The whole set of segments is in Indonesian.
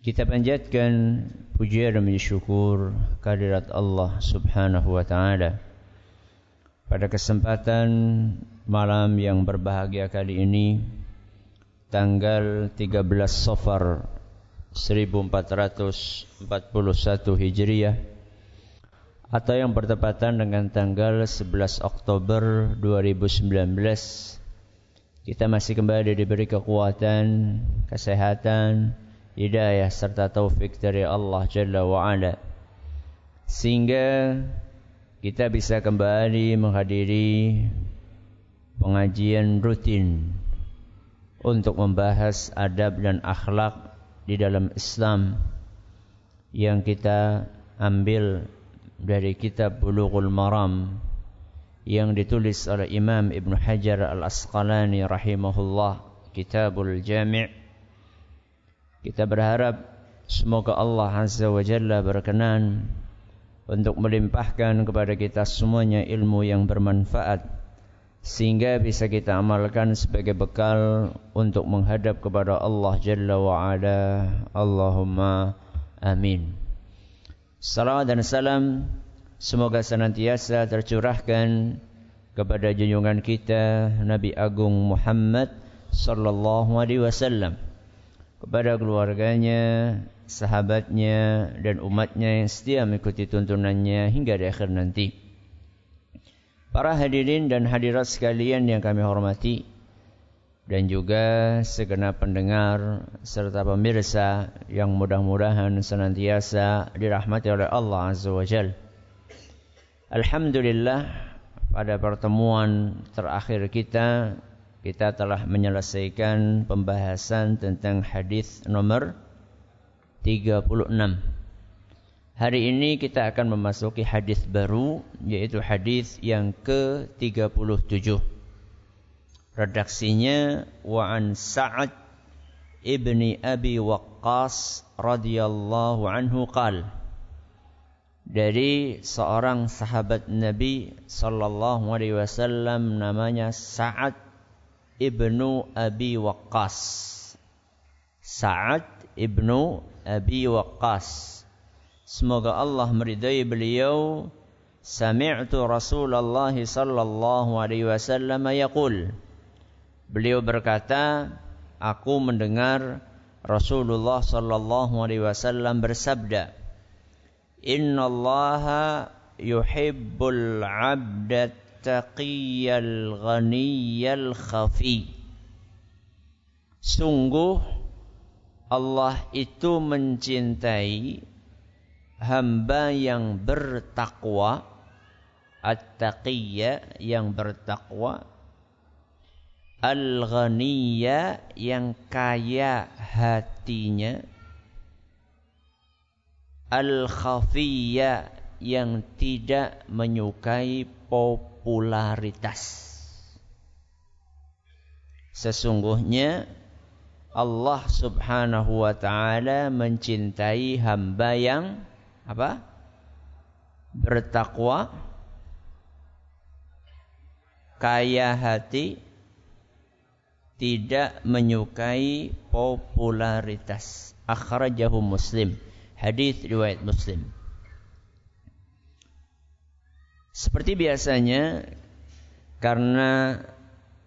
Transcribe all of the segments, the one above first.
Kita panjatkan pujian dan syukur kehadirat Allah Subhanahu wa taala. Pada kesempatan malam yang berbahagia kali ini tanggal 13 Safar 1441 Hijriah atau yang bertepatan dengan tanggal 11 Oktober 2019 kita masih kembali diberi kekuatan, kesehatan, hidayah serta taufik dari Allah Jalla wa'ala. Sehingga kita bisa kembali menghadiri pengajian rutin untuk membahas adab dan akhlak di dalam Islam yang kita ambil dari kitab Bulughul Maram yang ditulis oleh Imam Ibn Hajar Al-Asqalani rahimahullah Kitabul Jami' Kita berharap semoga Allah Azza wa Jalla berkenan untuk melimpahkan kepada kita semuanya ilmu yang bermanfaat sehingga bisa kita amalkan sebagai bekal untuk menghadap kepada Allah Jalla wa Ala. Allahumma amin. Salawat dan salam semoga senantiasa tercurahkan kepada junjungan kita Nabi Agung Muhammad sallallahu alaihi wasallam kepada keluarganya, sahabatnya dan umatnya yang setia mengikuti tuntunannya hingga di akhir nanti. Para hadirin dan hadirat sekalian yang kami hormati dan juga segenap pendengar serta pemirsa yang mudah-mudahan senantiasa dirahmati oleh Allah Azza wa Jal. Alhamdulillah pada pertemuan terakhir kita kita telah menyelesaikan pembahasan tentang hadis nomor 36. Hari ini kita akan memasuki hadis baru yaitu hadis yang ke-37. Redaksinya wa an Sa'ad ibni Abi Waqqas radhiyallahu anhu qal dari seorang sahabat Nabi sallallahu alaihi wasallam namanya Sa'ad ibnu Abi Waqqas. Sa'ad ibnu Abi Waqqas. Semoga Allah meridai beliau. Sami'tu Rasulullah sallallahu alaihi wasallam yaqul. Beliau berkata, aku mendengar Rasulullah sallallahu alaihi wasallam bersabda, "Inna yuhibbul 'abdat taqiyal ghaniyal khafi. Sungguh Allah itu mencintai hamba yang bertakwa At-taqiyya yang bertakwa Al-ghaniyya yang kaya hatinya Al-khafiyya yang tidak menyukai pop popularitas. Sesungguhnya Allah Subhanahu wa taala mencintai hamba yang apa? bertakwa, kaya hati, tidak menyukai popularitas. Akhrajahu Muslim. Hadis riwayat Muslim. Seperti biasanya karena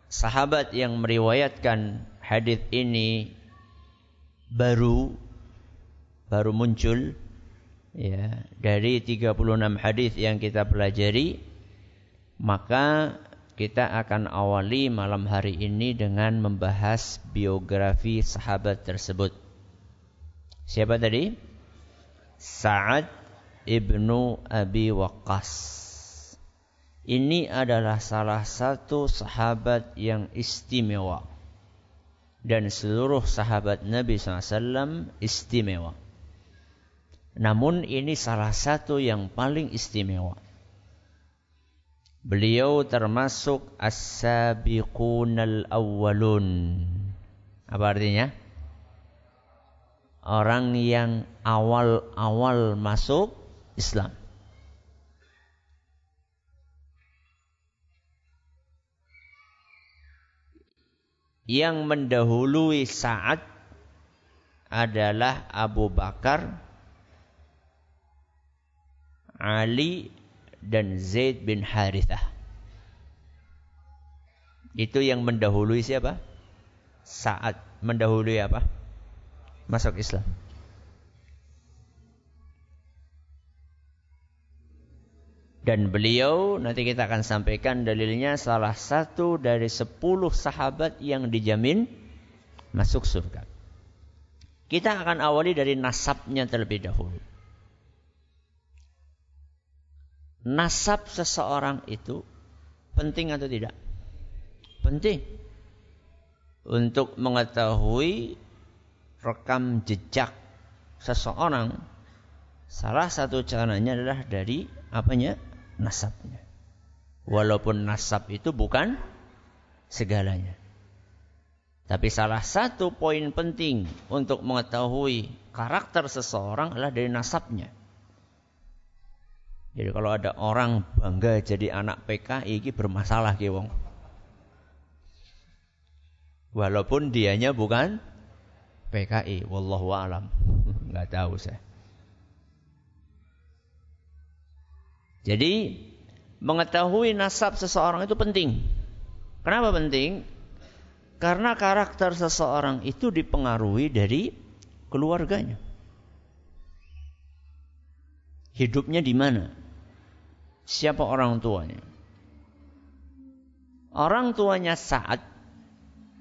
sahabat yang meriwayatkan hadis ini baru baru muncul ya dari 36 hadis yang kita pelajari maka kita akan awali malam hari ini dengan membahas biografi sahabat tersebut. Siapa tadi? Sa'ad ibnu Abi Waqqas. Ini adalah salah satu sahabat yang istimewa. dan seluruh sahabat Nabi SAW istimewa. Namun ini salah satu yang paling istimewa. Beliau termasuk as-sabiqunal awwalun. Apa artinya? Orang yang awal-awal masuk Islam. Yang mendahului Sa'ad adalah Abu Bakar, Ali dan Zaid bin Harithah. Itu yang mendahului siapa? Sa'ad mendahului apa? Masuk Islam. Dan beliau nanti kita akan sampaikan dalilnya salah satu dari sepuluh sahabat yang dijamin masuk surga. Kita akan awali dari nasabnya terlebih dahulu. Nasab seseorang itu penting atau tidak? Penting. Untuk mengetahui rekam jejak seseorang, salah satu caranya adalah dari apanya? Nasabnya. Walaupun nasab itu bukan segalanya. Tapi salah satu poin penting untuk mengetahui karakter seseorang adalah dari nasabnya. Jadi kalau ada orang bangga jadi anak PKI ini bermasalah ki wong. Walaupun dianya bukan PKI, wallahu alam. Enggak tahu saya. Jadi mengetahui nasab seseorang itu penting. Kenapa penting? Karena karakter seseorang itu dipengaruhi dari keluarganya. Hidupnya di mana? Siapa orang tuanya? Orang tuanya saat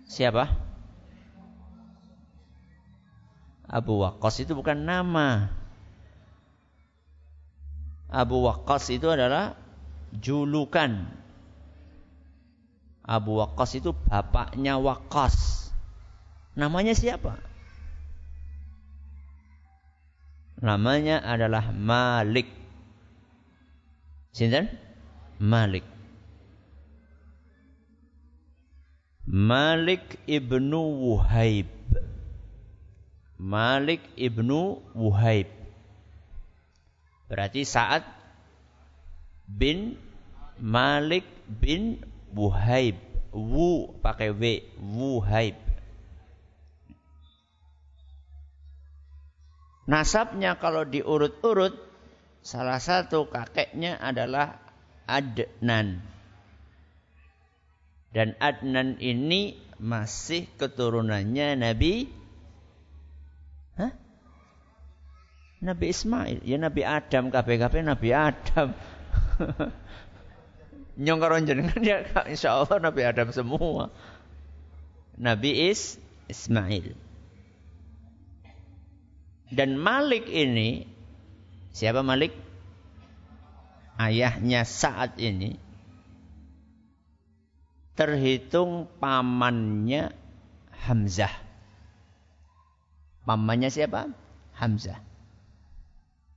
siapa? Abu Waqqas itu bukan nama. Abu Waqqas itu adalah julukan. Abu Waqqas itu bapaknya Waqqas. Namanya siapa? Namanya adalah Malik. Sinten? Malik. Malik ibnu Wuhaib. Malik ibnu Wuhaib. Berarti saat bin Malik bin Wuhaib. Wu pakai W, Wuhaib. Nasabnya kalau diurut-urut salah satu kakeknya adalah Adnan. Dan Adnan ini masih keturunannya Nabi Nabi Ismail, ya Nabi Adam, kabeh-kabeh Nabi Adam. Nyong karo jenengan ya insya Allah Nabi Adam semua. Nabi Is Ismail. Dan Malik ini siapa Malik? Ayahnya saat ini terhitung pamannya Hamzah. Pamannya siapa? Hamzah.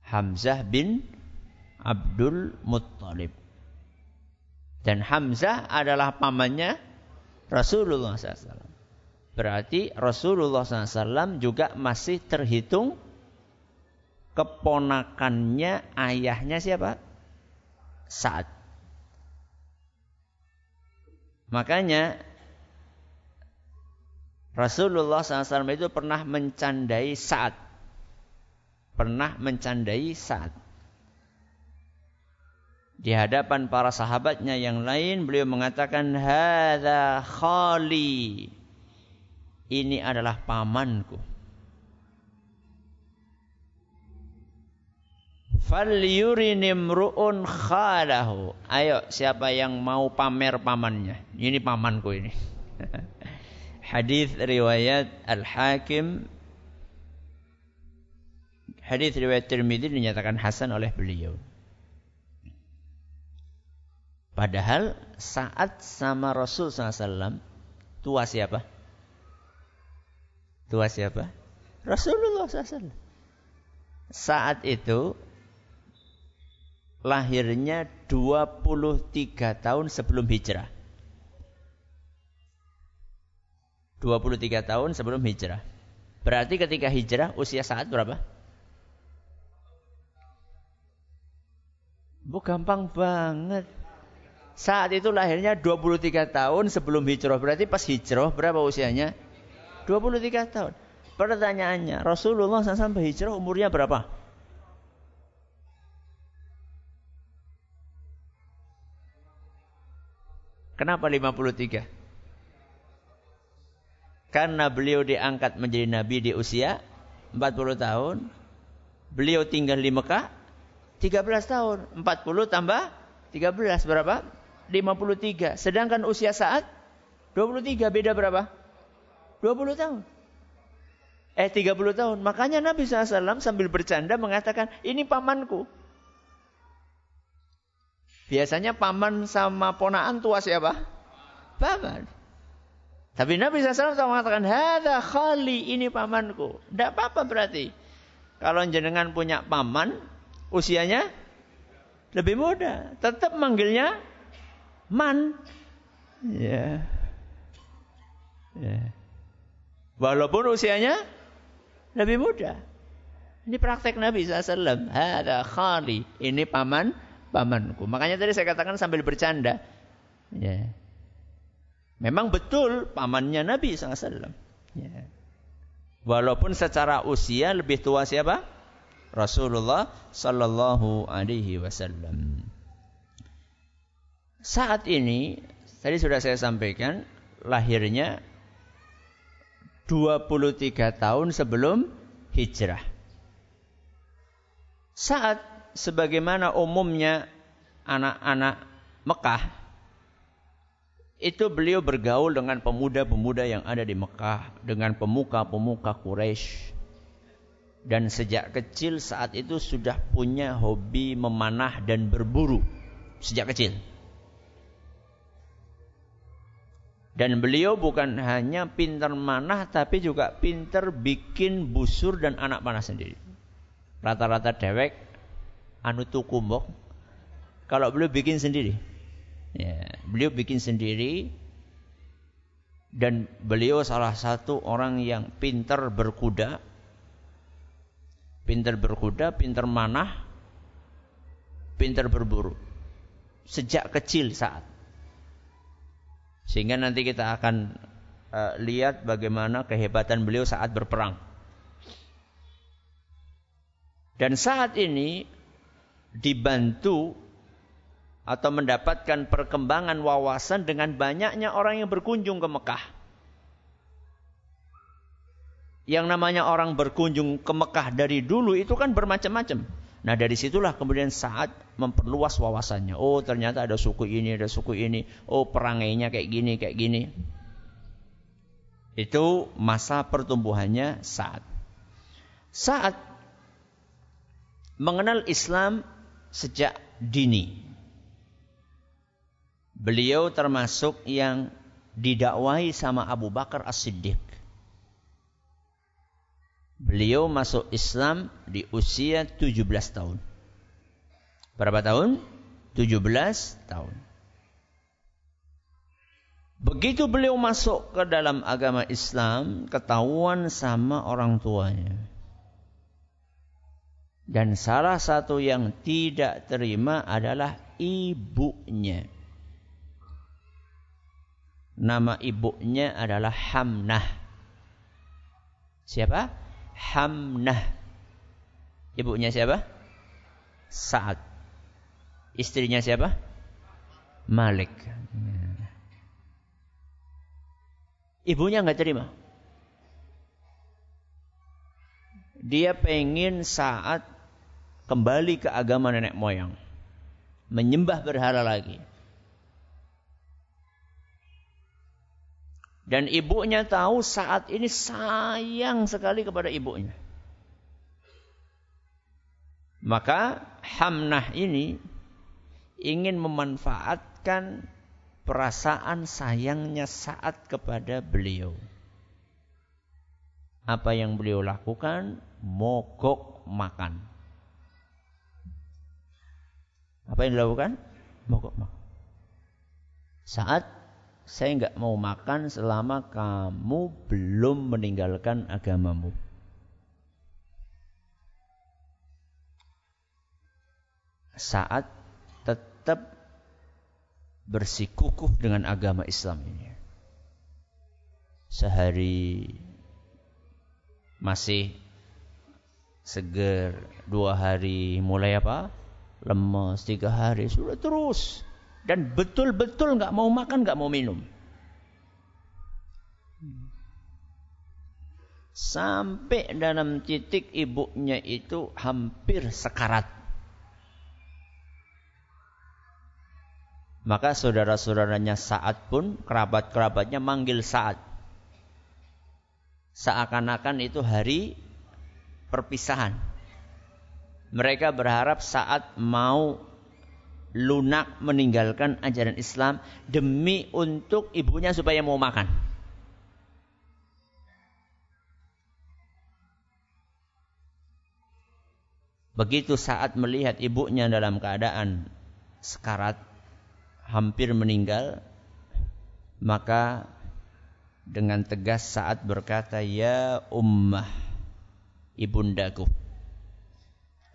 Hamzah bin Abdul Muttalib. Dan Hamzah adalah pamannya Rasulullah SAW. Berarti Rasulullah SAW juga masih terhitung keponakannya ayahnya siapa? Saat. Makanya Rasulullah SAW itu pernah mencandai saat pernah mencandai saat di hadapan para sahabatnya yang lain beliau mengatakan hadza khali. Ini adalah pamanku. Fal yurinimruun khalahu. Ayo siapa yang mau pamer pamannya? Ini pamanku ini. Hadis riwayat al hakim Hadis riwayat Tirmidzi dinyatakan hasan oleh beliau. Padahal saat sama Rasul SAW tua siapa? Tua siapa? Rasulullah SAW. Saat itu lahirnya 23 tahun sebelum hijrah. 23 tahun sebelum hijrah. Berarti ketika hijrah usia saat berapa? Bu gampang banget. Saat itu lahirnya 23 tahun sebelum hijrah. Berarti pas hijrah berapa usianya? 23 tahun. Pertanyaannya, Rasulullah SAW hijrah umurnya berapa? Kenapa 53? Karena beliau diangkat menjadi nabi di usia 40 tahun. Beliau tinggal di Mekah 13 tahun. 40 tambah 13 berapa? 53. Sedangkan usia saat 23 beda berapa? 20 tahun. Eh 30 tahun. Makanya Nabi SAW sambil bercanda mengatakan, ini pamanku. Biasanya paman sama ponaan tua siapa? Paman. Tapi Nabi SAW mengatakan, Hada khali, ini pamanku. Tidak apa-apa berarti. Kalau jenengan punya paman, usianya lebih muda. Tetap manggilnya man. Ya. Ya. Walaupun usianya lebih muda. Ini praktek Nabi SAW. Hada khali. Ini paman, pamanku. Makanya tadi saya katakan sambil bercanda. Ya. Memang betul pamannya Nabi SAW. Ya. Walaupun secara usia lebih tua siapa? Rasulullah Sallallahu Alaihi Wasallam. Saat ini, tadi sudah saya sampaikan, lahirnya 23 tahun sebelum hijrah. Saat sebagaimana umumnya anak-anak Mekah, itu beliau bergaul dengan pemuda-pemuda yang ada di Mekah, dengan pemuka-pemuka Quraisy dan sejak kecil saat itu sudah punya hobi memanah dan berburu sejak kecil. Dan beliau bukan hanya pintar manah tapi juga pintar bikin busur dan anak panah sendiri. Rata-rata dewek anu tukumbok kalau beliau bikin sendiri. Ya, beliau bikin sendiri dan beliau salah satu orang yang pintar berkuda pintar berkuda, pintar manah, pintar berburu. Sejak kecil saat. Sehingga nanti kita akan uh, lihat bagaimana kehebatan beliau saat berperang. Dan saat ini dibantu atau mendapatkan perkembangan wawasan dengan banyaknya orang yang berkunjung ke Mekah yang namanya orang berkunjung ke Mekah dari dulu itu kan bermacam-macam. Nah dari situlah kemudian saat memperluas wawasannya. Oh ternyata ada suku ini, ada suku ini. Oh perangainya kayak gini, kayak gini. Itu masa pertumbuhannya saat. Saat mengenal Islam sejak dini. Beliau termasuk yang didakwai sama Abu Bakar As-Siddiq. Beliau masuk Islam di usia 17 tahun. Berapa tahun? 17 tahun. Begitu beliau masuk ke dalam agama Islam, ketahuan sama orang tuanya. Dan salah satu yang tidak terima adalah ibunya. Nama ibunya adalah Hamnah. Siapa? Hamnah. Ibunya siapa? Sa'ad. Istrinya siapa? Malik. Ibunya nggak terima. Dia pengen saat kembali ke agama nenek moyang. Menyembah berhala lagi. Dan ibunya tahu saat ini sayang sekali kepada ibunya. Maka Hamnah ini ingin memanfaatkan perasaan sayangnya saat kepada beliau. Apa yang beliau lakukan? Mogok makan. Apa yang dilakukan? Mogok makan. Saat saya nggak mau makan selama kamu belum meninggalkan agamamu. Saat tetap bersikukuh dengan agama Islam ini. Sehari masih seger, dua hari mulai apa? Lemas, tiga hari sudah terus dan betul-betul nggak mau makan, nggak mau minum. Sampai dalam titik ibunya itu hampir sekarat. Maka saudara-saudaranya saat pun, kerabat-kerabatnya manggil saat. Seakan-akan itu hari perpisahan. Mereka berharap saat mau lunak meninggalkan ajaran Islam demi untuk ibunya supaya mau makan. Begitu saat melihat ibunya dalam keadaan sekarat, hampir meninggal, maka dengan tegas saat berkata, Ya ummah, ibundaku,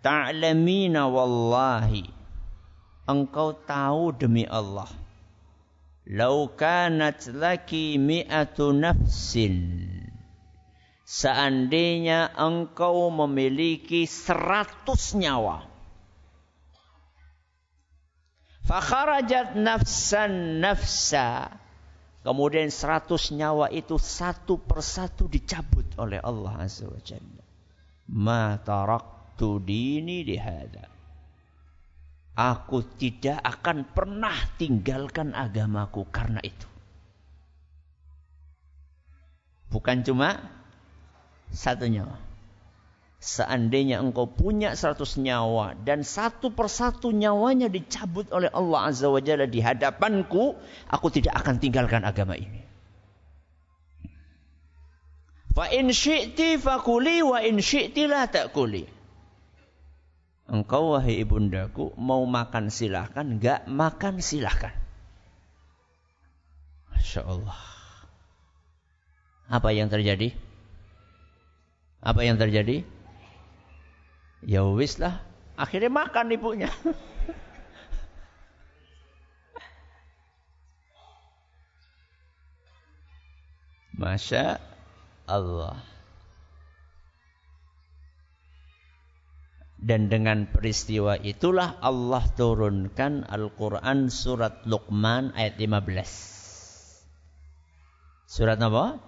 ta'lamina wallahi, engkau tahu demi Allah. Lau kanat laki mi'atu nafsin. Seandainya engkau memiliki seratus nyawa. Fakharajat nafsan nafsa. Kemudian seratus nyawa itu satu persatu dicabut oleh Allah Azza wa Jalla. Ma taraktu dini dihada Aku tidak akan pernah tinggalkan agamaku karena itu. Bukan cuma satu nyawa. Seandainya engkau punya seratus nyawa dan satu persatu nyawanya dicabut oleh Allah Azza wa Jalla di hadapanku, aku tidak akan tinggalkan agama ini. Fa in syi'ti fakuli wa in syi'ti la ta'kuli. Engkau wahai ibundaku mau makan silahkan, enggak makan silahkan. Masya Allah. Apa yang terjadi? Apa yang terjadi? Ya wis lah. Akhirnya makan ibunya. Masya Allah. Dan dengan peristiwa itulah Allah turunkan Al-Quran surat Luqman ayat 15. Surat apa?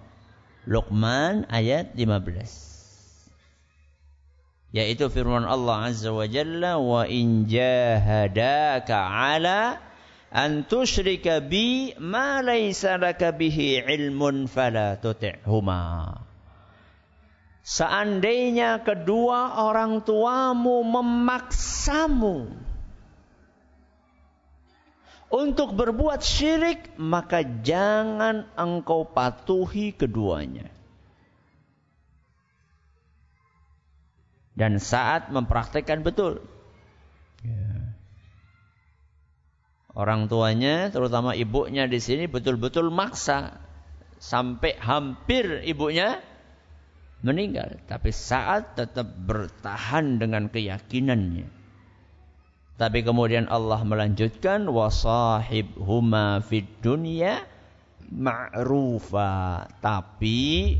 Luqman ayat 15. Yaitu firman Allah Azza wa Jalla wa in jahadaka ala an tusyrika bi ma laysa laka bihi ilmun fala tuti'huma. Seandainya kedua orang tuamu memaksamu untuk berbuat syirik, maka jangan engkau patuhi keduanya. Dan saat mempraktekkan betul. Ya. Orang tuanya, terutama ibunya di sini betul-betul maksa sampai hampir ibunya meninggal, tapi saat tetap bertahan dengan keyakinannya. Tapi kemudian Allah melanjutkan wasahib huma fid dunya ma'rufa. Tapi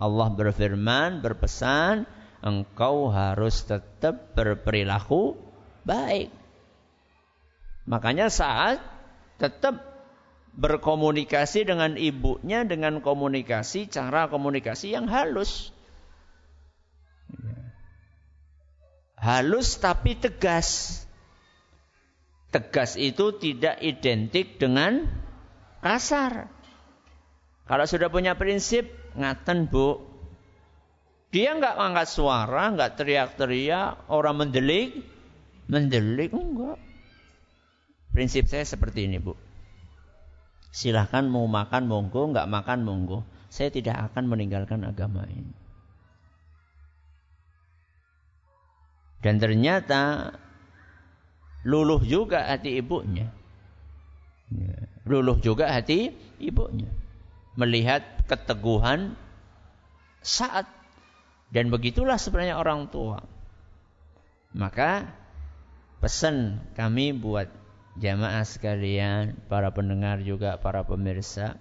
Allah berfirman, berpesan, engkau harus tetap berperilaku baik. Makanya saat tetap berkomunikasi dengan ibunya dengan komunikasi cara komunikasi yang halus. Halus tapi tegas. Tegas itu tidak identik dengan kasar. Kalau sudah punya prinsip, ngaten bu. Dia nggak angkat suara, nggak teriak-teriak, orang mendelik, mendelik enggak. Prinsip saya seperti ini bu. Silahkan mau makan monggo, nggak makan monggo. Saya tidak akan meninggalkan agama ini. Dan ternyata luluh juga hati ibunya. Ya, luluh juga hati ibunya. Melihat keteguhan saat. Dan begitulah sebenarnya orang tua. Maka pesan kami buat jamaah sekalian, para pendengar juga, para pemirsa.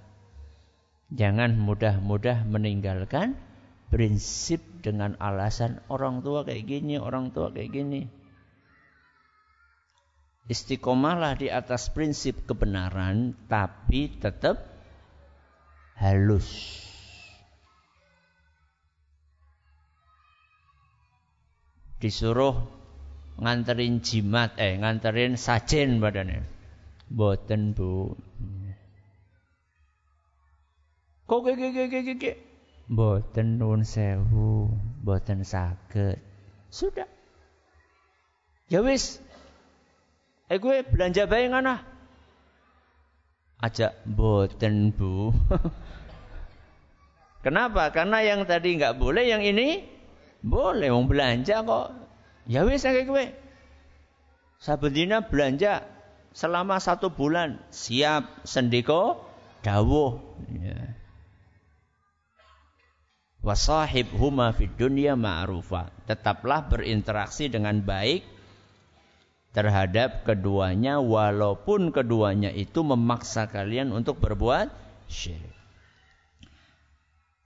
Jangan mudah-mudah meninggalkan prinsip dengan alasan orang tua kayak gini, orang tua kayak gini. Istiqomahlah di atas prinsip kebenaran, tapi tetap halus. Disuruh nganterin jimat, eh nganterin sajen badannya. Boten bu. Kok kayak Boten nun sewu, boten sakit. Sudah. Ya wis. Eh gue belanja bayi ngana. Aja boten bu. Kenapa? Karena yang tadi nggak boleh, yang ini boleh. Mau belanja kok. Ya wis kayak gue. Sabedina belanja selama satu bulan siap sendiko dawuh. Ya wasahib huma fid dunya ma'rufa. Tetaplah berinteraksi dengan baik terhadap keduanya walaupun keduanya itu memaksa kalian untuk berbuat syirik.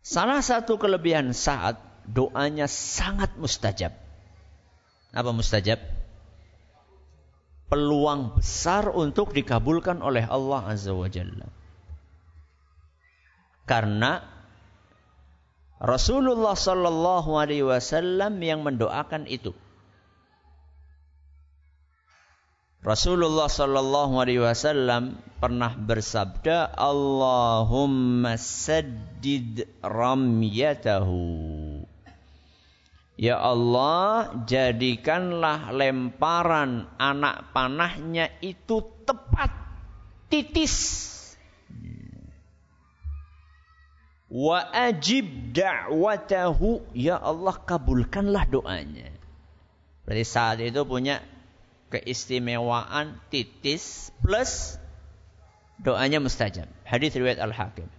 Salah satu kelebihan saat doanya sangat mustajab. Apa mustajab? Peluang besar untuk dikabulkan oleh Allah Azza wa Jalla. Karena Rasulullah Shallallahu Alaihi Wasallam yang mendoakan itu. Rasulullah Shallallahu Alaihi Wasallam pernah bersabda, Allahumma saddid ramyatahu. Ya Allah, jadikanlah lemparan anak panahnya itu tepat, titis Wa ajib da'watahu. Ya Allah kabulkanlah doanya. Berarti saat itu punya keistimewaan titis plus doanya mustajab. Hadis riwayat Al-Hakim.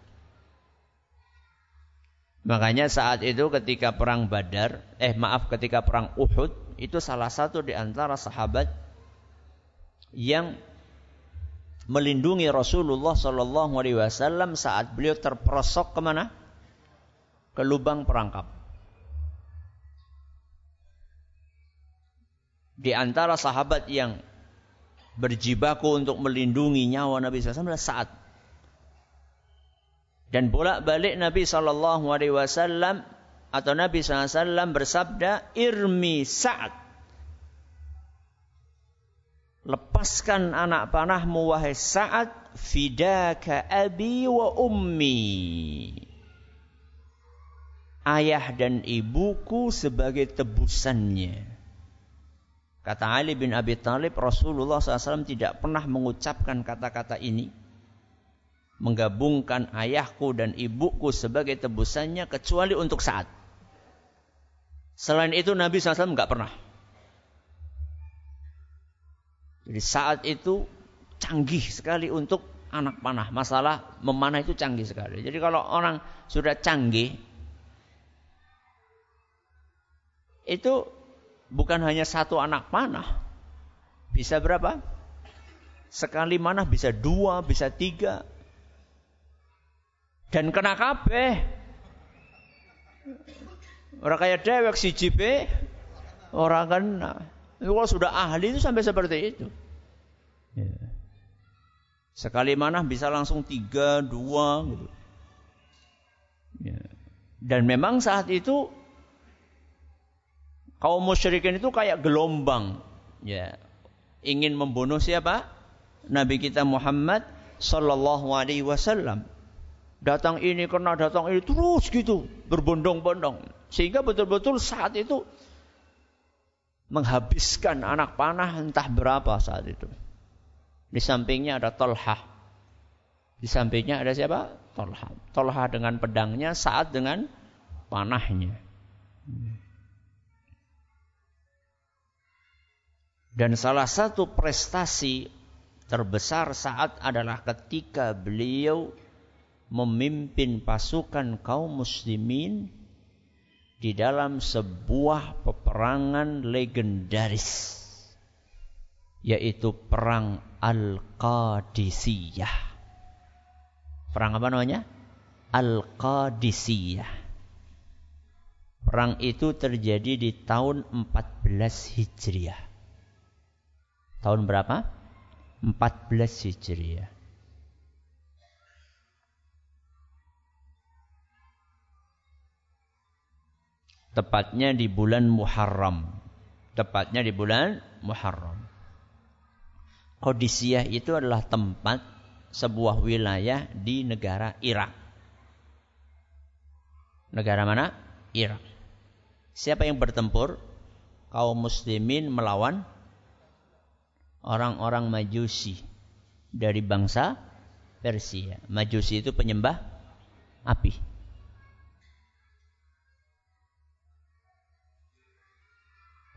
Makanya saat itu ketika perang Badar, eh maaf ketika perang Uhud, itu salah satu di antara sahabat yang melindungi Rasulullah Shallallahu Alaihi Wasallam saat beliau terperosok ke mana? Ke lubang perangkap. Di antara sahabat yang berjibaku untuk melindungi nyawa Nabi SAW saat dan bolak-balik Nabi Wasallam atau Nabi SAW bersabda irmi saat Lepaskan anak panahmu wahai saat fidaka abi wa ummi. Ayah dan ibuku sebagai tebusannya. Kata Ali bin Abi Thalib, Rasulullah SAW tidak pernah mengucapkan kata-kata ini. Menggabungkan ayahku dan ibuku sebagai tebusannya kecuali untuk saat. Selain itu Nabi SAW nggak pernah. Jadi saat itu canggih sekali untuk anak panah. Masalah memanah itu canggih sekali. Jadi kalau orang sudah canggih, itu bukan hanya satu anak panah. Bisa berapa? Sekali manah bisa dua, bisa tiga. Dan kena kabeh. Orang kayak dewek si jipe, orang kena. Kalau sudah ahli itu sampai seperti itu. Ya. Sekali mana bisa langsung tiga, dua gitu. Ya. Dan memang saat itu kaum musyrikin itu kayak gelombang. Ya. Ingin membunuh siapa? Nabi kita Muhammad Sallallahu Alaihi Wasallam. Datang ini kena datang ini terus gitu berbondong-bondong. Sehingga betul-betul saat itu menghabiskan anak panah entah berapa saat itu. Di sampingnya ada Tolhah. Di sampingnya ada siapa? Tolhah. Tolhah dengan pedangnya, saat dengan panahnya. Dan salah satu prestasi terbesar saat adalah ketika beliau memimpin pasukan kaum muslimin di dalam sebuah peperangan legendaris yaitu perang Al-Qadisiyah. Perang apa namanya? Al-Qadisiyah. Perang itu terjadi di tahun 14 Hijriah. Tahun berapa? 14 Hijriah. Tepatnya di bulan Muharram. Tepatnya di bulan Muharram. Kodisiyah itu adalah tempat sebuah wilayah di negara Irak. Negara mana? Irak. Siapa yang bertempur? Kaum muslimin melawan orang-orang Majusi dari bangsa Persia. Majusi itu penyembah api.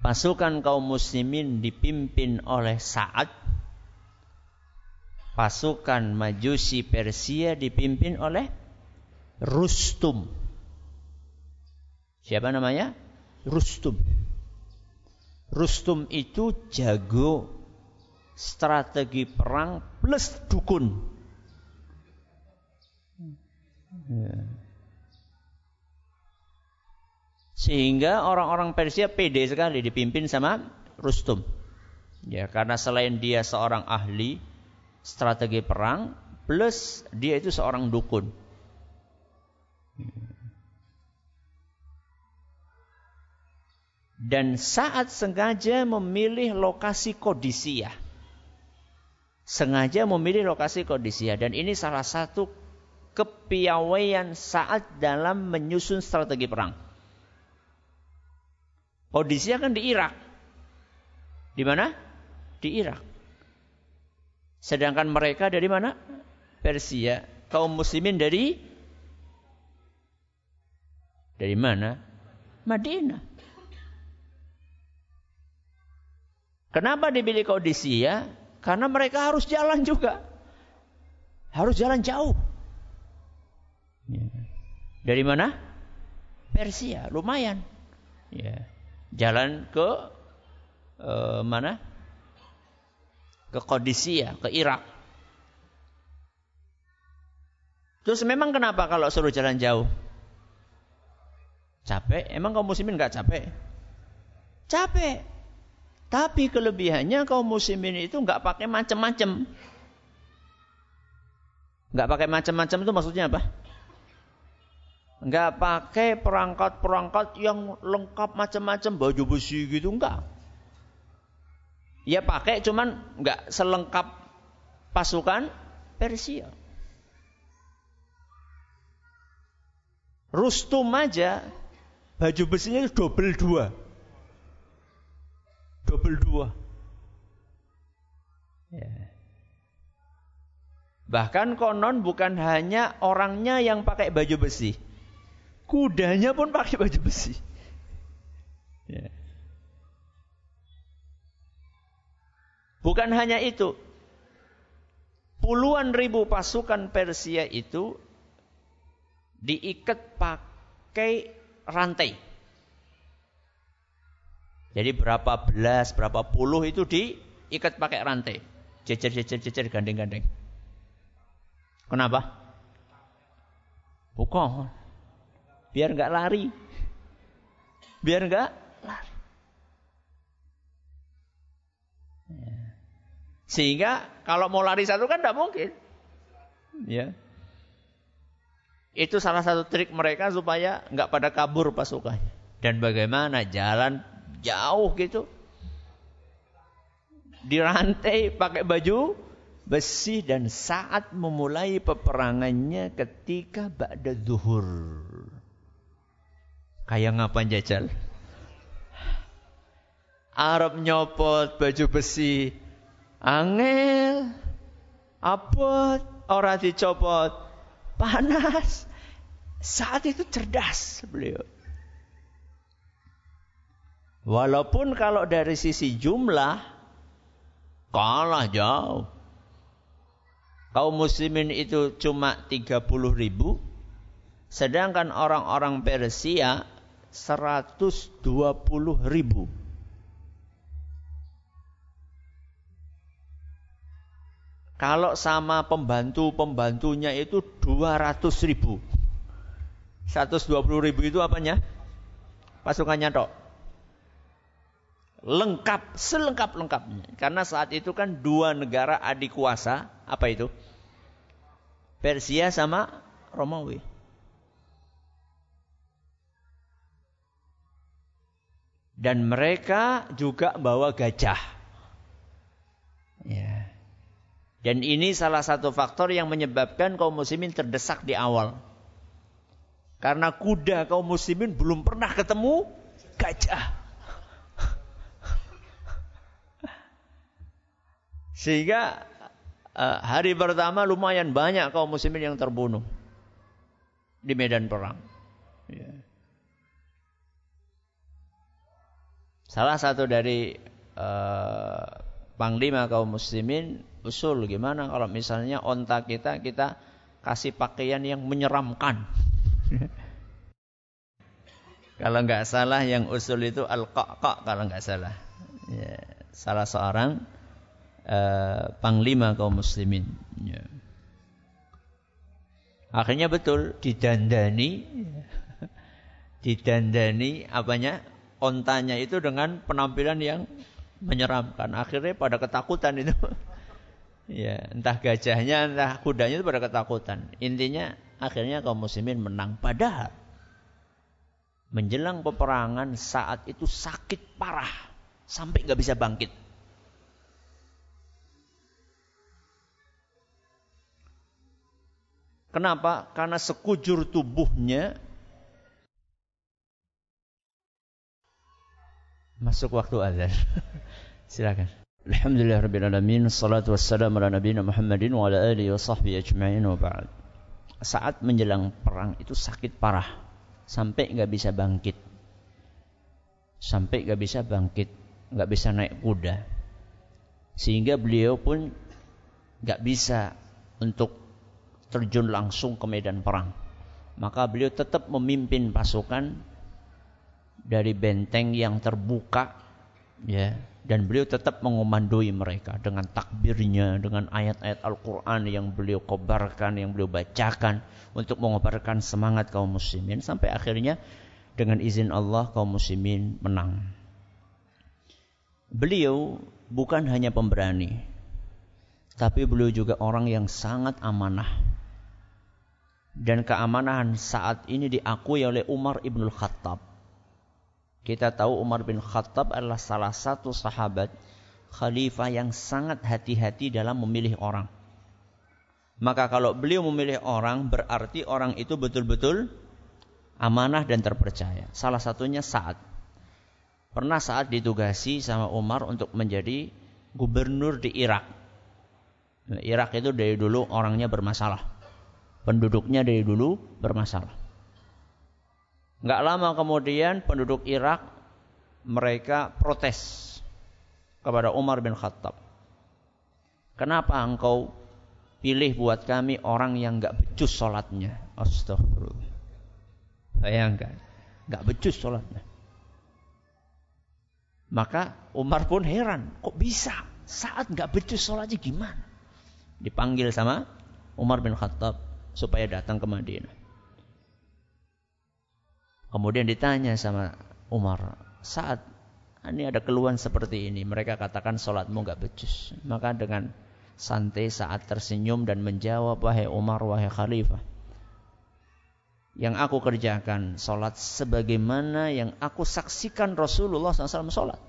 Pasukan kaum muslimin dipimpin oleh Sa'ad. Pasukan Majusi Persia dipimpin oleh Rustum. Siapa namanya? Rustum. Rustum itu jago strategi perang plus dukun. Ya. Sehingga orang-orang Persia pede sekali dipimpin sama Rustum. Ya, karena selain dia seorang ahli strategi perang, plus dia itu seorang dukun. Dan saat sengaja memilih lokasi Kodisia. Sengaja memilih lokasi Kodisia. Dan ini salah satu kepiawaian saat dalam menyusun strategi perang. Odisea kan di Irak. Di mana? Di Irak. Sedangkan mereka dari mana? Persia. Kaum muslimin dari dari mana? Madinah. Kenapa dipilih ke Odisea? Karena mereka harus jalan juga. Harus jalan jauh. Ya. Dari mana? Persia, lumayan. Ya jalan ke uh, mana? Ke Kodisia, ke Irak. Terus memang kenapa kalau suruh jalan jauh? Capek? Emang kaum muslimin nggak capek? Capek. Tapi kelebihannya kaum muslimin itu nggak pakai macam-macam. Nggak pakai macam-macam itu maksudnya apa? Enggak pakai perangkat-perangkat yang lengkap macam-macam baju besi gitu enggak. Ya pakai cuman enggak selengkap pasukan Persia. Rustum aja baju besinya double dua. Double dua. Ya. Bahkan konon bukan hanya orangnya yang pakai baju besi. Kudanya pun pakai baju besi. Ya. Bukan hanya itu. Puluhan ribu pasukan Persia itu diikat pakai rantai. Jadi berapa belas, berapa puluh itu diikat pakai rantai. Jejer, jejer, jejer, gandeng, gandeng. Kenapa? Bukan. Biar nggak lari. Biar nggak lari. Ya. Sehingga kalau mau lari satu kan tidak mungkin. Ya. Itu salah satu trik mereka supaya nggak pada kabur pasukannya. Dan bagaimana jalan jauh gitu. Dirantai pakai baju besi dan saat memulai peperangannya ketika ba'da zuhur. Kayak ngapain jajal? Arab nyopot baju besi. Angel. Apot. Orang dicopot. Panas. Saat itu cerdas beliau. Walaupun kalau dari sisi jumlah Kalah jauh. Kaum muslimin itu cuma 30 ribu. Sedangkan orang-orang Persia 120 ribu. Kalau sama pembantu-pembantunya itu 200 ribu. 120 ribu itu apanya? Pasukannya tok lengkap selengkap-lengkapnya. Karena saat itu kan dua negara adik kuasa, apa itu? Persia sama Romawi. Dan mereka juga bawa gajah. Ya. Dan ini salah satu faktor yang menyebabkan kaum muslimin terdesak di awal. Karena kuda kaum muslimin belum pernah ketemu gajah. Sehingga uh, hari pertama lumayan banyak kaum muslimin yang terbunuh di medan perang. Ya. Salah satu dari uh, panglima kaum muslimin usul gimana kalau misalnya onta kita kita kasih pakaian yang menyeramkan. kalau nggak salah yang usul itu al-qaqa kalau nggak salah. Ya, salah seorang Eh, panglima kaum muslimin. Ya. Akhirnya betul didandani, didandani apanya ontanya itu dengan penampilan yang menyeramkan. Akhirnya pada ketakutan itu. ya, entah gajahnya, entah kudanya itu pada ketakutan. Intinya akhirnya kaum muslimin menang. Padahal menjelang peperangan saat itu sakit parah sampai nggak bisa bangkit. Kenapa? Karena sekujur tubuhnya masuk waktu azan. Silakan. Alhamdulillah rabbil alamin, salatu wassalamu ala nabiyina Muhammadin wa ala alihi wa sahbihi ajma'in wa ba'd. Saat menjelang perang itu sakit parah sampai nggak bisa bangkit. Sampai nggak bisa bangkit, nggak bisa naik kuda. Sehingga beliau pun nggak bisa untuk terjun langsung ke medan perang. Maka beliau tetap memimpin pasukan dari benteng yang terbuka ya dan beliau tetap mengomandoi mereka dengan takbirnya dengan ayat-ayat Al-Qur'an yang beliau kobarkan yang beliau bacakan untuk mengobarkan semangat kaum muslimin sampai akhirnya dengan izin Allah kaum muslimin menang. Beliau bukan hanya pemberani tapi beliau juga orang yang sangat amanah dan keamanan saat ini diakui oleh Umar ibn Khattab. Kita tahu Umar bin Khattab adalah salah satu sahabat khalifah yang sangat hati-hati dalam memilih orang. Maka kalau beliau memilih orang berarti orang itu betul-betul amanah dan terpercaya. Salah satunya saat pernah saat ditugasi sama Umar untuk menjadi gubernur di Irak. Irak itu dari dulu orangnya bermasalah penduduknya dari dulu bermasalah. Enggak lama kemudian penduduk Irak mereka protes kepada Umar bin Khattab. Kenapa engkau pilih buat kami orang yang enggak becus sholatnya? Astagfirullah. Bayangkan, enggak becus sholatnya. Maka Umar pun heran, kok bisa saat enggak becus sholatnya gimana? Dipanggil sama Umar bin Khattab supaya datang ke Madinah. Kemudian ditanya sama Umar, saat ini ada keluhan seperti ini, mereka katakan sholatmu nggak becus. Maka dengan santai saat tersenyum dan menjawab, wahai Umar, wahai Khalifah, yang aku kerjakan sholat sebagaimana yang aku saksikan Rasulullah SAW sholat.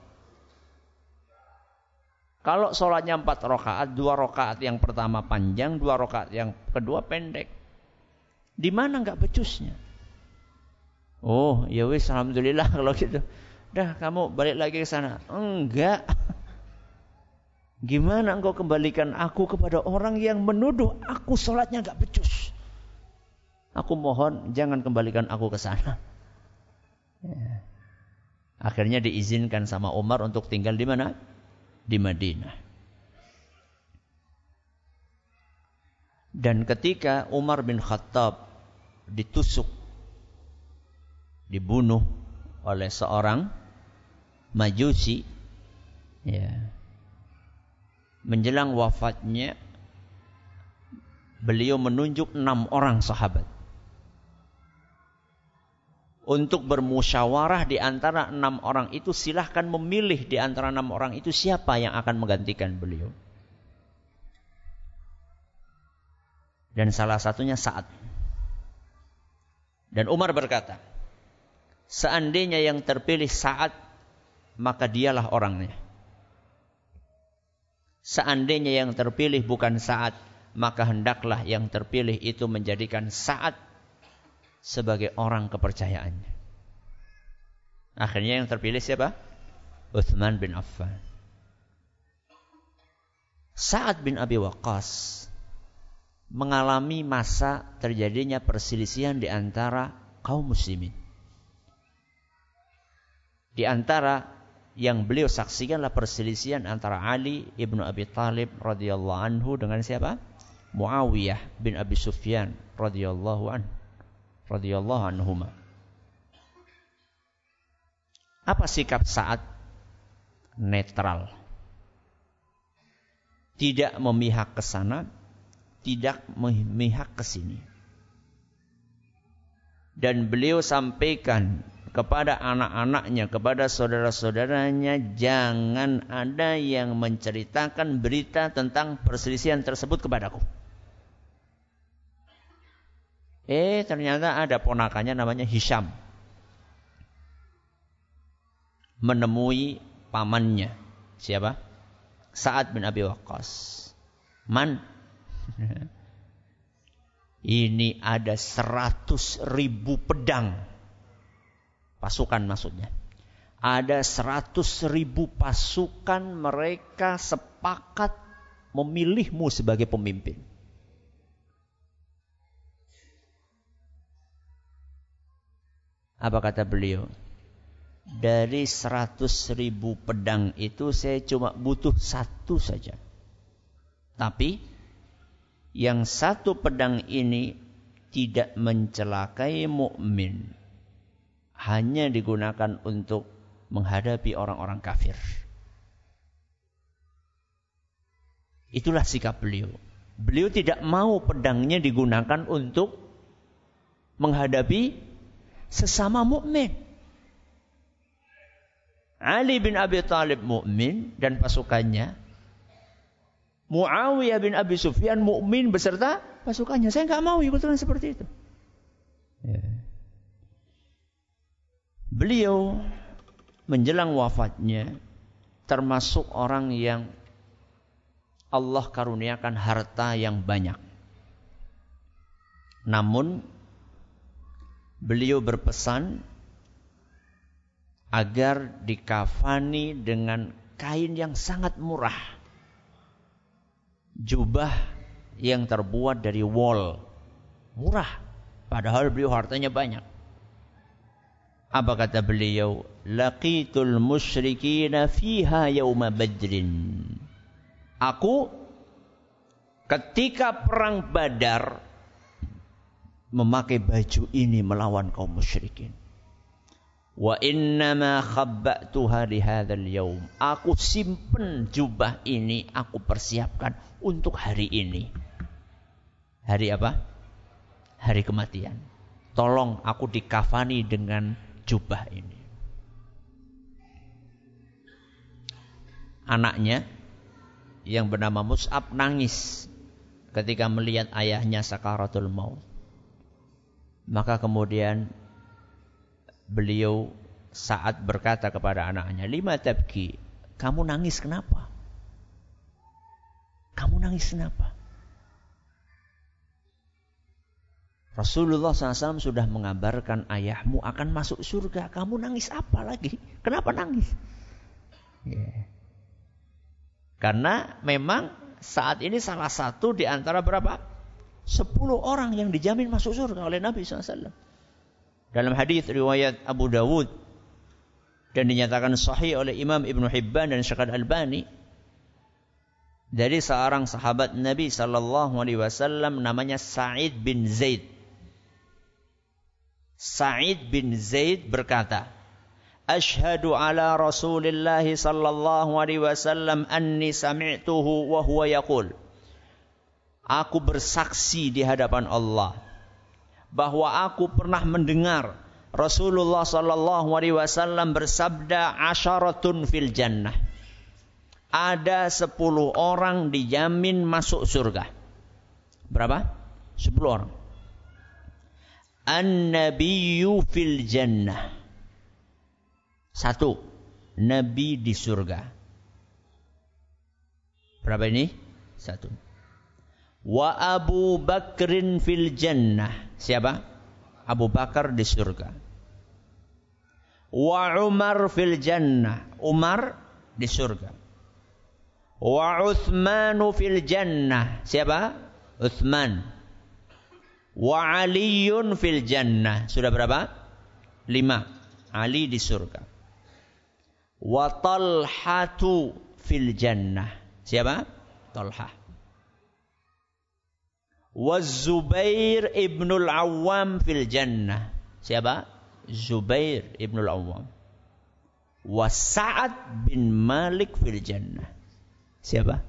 Kalau sholatnya empat rakaat, dua rakaat yang pertama panjang, dua rakaat yang kedua pendek. Di mana nggak becusnya? Oh, ya wis alhamdulillah kalau gitu. Dah kamu balik lagi ke sana. Enggak. Gimana engkau kembalikan aku kepada orang yang menuduh aku sholatnya enggak becus? Aku mohon jangan kembalikan aku ke sana. Akhirnya diizinkan sama Umar untuk tinggal di mana? Di Madinah. Dan ketika Umar bin Khattab ditusuk dibunuh oleh seorang majusi, ya, menjelang wafatnya, beliau menunjuk enam orang sahabat untuk bermusyawarah di antara enam orang itu silahkan memilih di antara enam orang itu siapa yang akan menggantikan beliau. Dan salah satunya saat. Dan Umar berkata, seandainya yang terpilih saat, maka dialah orangnya. Seandainya yang terpilih bukan saat, maka hendaklah yang terpilih itu menjadikan saat sebagai orang kepercayaannya. Akhirnya yang terpilih siapa? Uthman bin Affan. Sa'ad bin Abi Waqqas mengalami masa terjadinya perselisihan di antara kaum muslimin. Di antara yang beliau saksikanlah perselisihan antara Ali ibnu Abi Talib radhiyallahu anhu dengan siapa? Muawiyah bin Abi Sufyan radhiyallahu anhu radhiyallahu anhuma. Apa sikap saat netral? Tidak memihak ke sana, tidak memihak ke sini. Dan beliau sampaikan kepada anak-anaknya, kepada saudara-saudaranya, jangan ada yang menceritakan berita tentang perselisihan tersebut kepadaku. Eh ternyata ada ponakannya namanya Hisham. Menemui pamannya. Siapa? Sa'ad bin Abi Waqqas. Man? Ini ada seratus ribu pedang. Pasukan maksudnya. Ada seratus ribu pasukan mereka sepakat memilihmu sebagai pemimpin. Apa kata beliau? Dari seratus ribu pedang itu saya cuma butuh satu saja. Tapi yang satu pedang ini tidak mencelakai mukmin. Hanya digunakan untuk menghadapi orang-orang kafir. Itulah sikap beliau. Beliau tidak mau pedangnya digunakan untuk menghadapi sesama mukmin. Ali bin Abi Thalib mukmin dan pasukannya. Muawiyah bin Abi Sufyan mukmin beserta pasukannya. Saya nggak mau ikutan seperti itu. Ya. Beliau menjelang wafatnya termasuk orang yang Allah karuniakan harta yang banyak. Namun beliau berpesan agar dikafani dengan kain yang sangat murah. Jubah yang terbuat dari wol. Murah. Padahal beliau hartanya banyak. Apa kata beliau? Laqitul musyrikina fiha yawma badrin. Aku ketika perang badar memakai baju ini melawan kaum musyrikin. Wa innama khabba'tuha li hadzal yaum. Aku simpen jubah ini, aku persiapkan untuk hari ini. Hari apa? Hari kematian. Tolong aku dikafani dengan jubah ini. Anaknya yang bernama Mus'ab nangis ketika melihat ayahnya sakaratul maut. Maka kemudian beliau saat berkata kepada anaknya, lima tabki, kamu nangis kenapa? Kamu nangis kenapa? Rasulullah SAW sudah mengabarkan ayahmu akan masuk surga. Kamu nangis apa lagi? Kenapa nangis? Yeah. Karena memang saat ini salah satu di antara berapa? Sepuluh orang yang dijamin masuk surga oleh Nabi SAW. Dalam hadis riwayat Abu Dawud dan dinyatakan sahih oleh Imam Ibn Hibban dan Syekh Al-Albani dari seorang sahabat Nabi sallallahu alaihi wasallam namanya Sa'id bin Zaid. Sa'id bin Zaid berkata, "Ashhadu ala Rasulillah sallallahu alaihi wasallam anni sami'tuhu wa huwa yaqul." Aku bersaksi di hadapan Allah bahwa aku pernah mendengar Rasulullah sallallahu alaihi wasallam bersabda asyaratun fil jannah ada sepuluh orang dijamin masuk surga. Berapa? Sepuluh orang. An-nabiyyu fil jannah. Satu. Nabi di surga. Berapa ini? Satu. Wa Abu Bakrin fil jannah. Siapa? Abu Bakar di surga. Wa Umar fil jannah. Umar di surga. Wa Uthmanu fil jannah. Siapa? Uthman. Wa Aliyun fil jannah. Sudah berapa? Lima. Ali di surga. Wa Talhatu fil jannah. Siapa? Talha. Wa Zubair ibnul Awam fil jannah. Siapa? Zubair ibnul Awam. Wa Sa'ad bin Malik fil jannah. Siapa?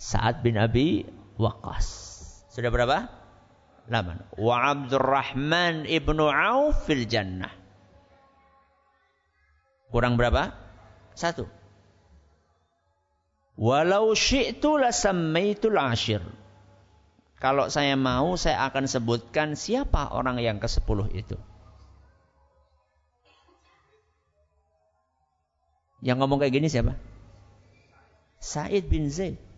Sa'ad bin Abi Waqqas. Sudah berapa? 8. Wa Abdurrahman ibnu Auf fil jannah. Kurang berapa? Satu. Walau syi'tu lasammaitul ashir. Kalau saya mau, saya akan sebutkan siapa orang yang ke-10 itu. Yang ngomong kayak gini siapa? Said bin Zaid.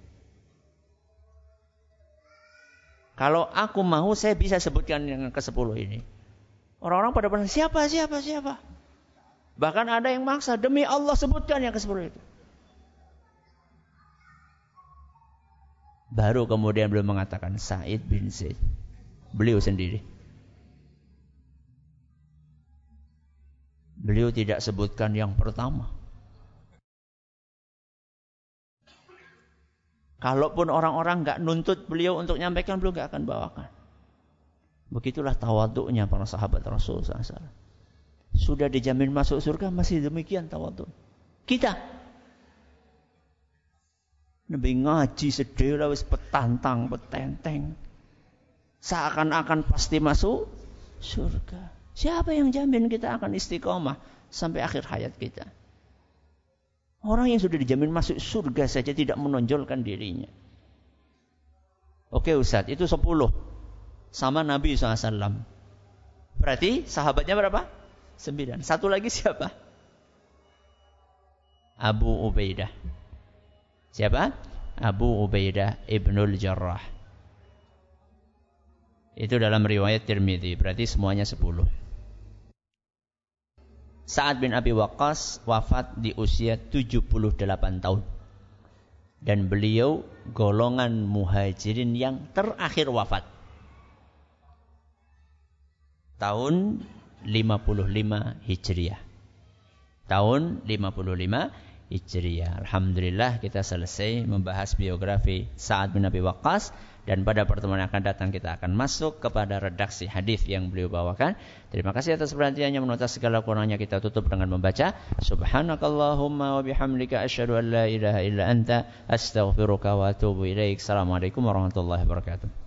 Kalau aku mau saya bisa sebutkan yang ke-10 ini. Orang-orang pada pada siapa siapa siapa. Bahkan ada yang maksa demi Allah sebutkan yang ke-10 itu. Baru kemudian beliau mengatakan Said bin Zaid. Beliau sendiri. Beliau tidak sebutkan yang pertama. Kalaupun orang-orang nggak nuntut beliau untuk nyampaikan, beliau nggak akan bawakan. Begitulah tawaduknya para sahabat Rasul SAW. Sudah dijamin masuk surga, masih demikian tawaduk. Kita. Nabi ngaji sedih lah, petantang, petenteng. Seakan-akan pasti masuk surga. Siapa yang jamin kita akan istiqomah sampai akhir hayat kita? Orang yang sudah dijamin masuk surga saja tidak menonjolkan dirinya. Oke Ustaz, itu 10. Sama Nabi SAW. Berarti sahabatnya berapa? 9. Satu lagi siapa? Abu Ubaidah. Siapa? Abu Ubaidah Ibnul Jarrah. Itu dalam riwayat Tirmidzi. Berarti semuanya 10. Sa'ad bin Abi Waqqas wafat di usia 78 tahun. Dan beliau golongan muhajirin yang terakhir wafat. Tahun 55 Hijriah. Tahun 55 Hijriah. Alhamdulillah kita selesai membahas biografi Sa'ad bin Abi Waqqas dan pada pertemuan yang akan datang kita akan masuk kepada redaksi hadis yang beliau bawakan. Terima kasih atas perhatiannya menonton segala kurangnya kita tutup dengan membaca Subhanakallahumma wa bihamdika asyhadu an la ilaha illa anta astaghfiruka wa atubu ilaik. Assalamualaikum warahmatullahi wabarakatuh.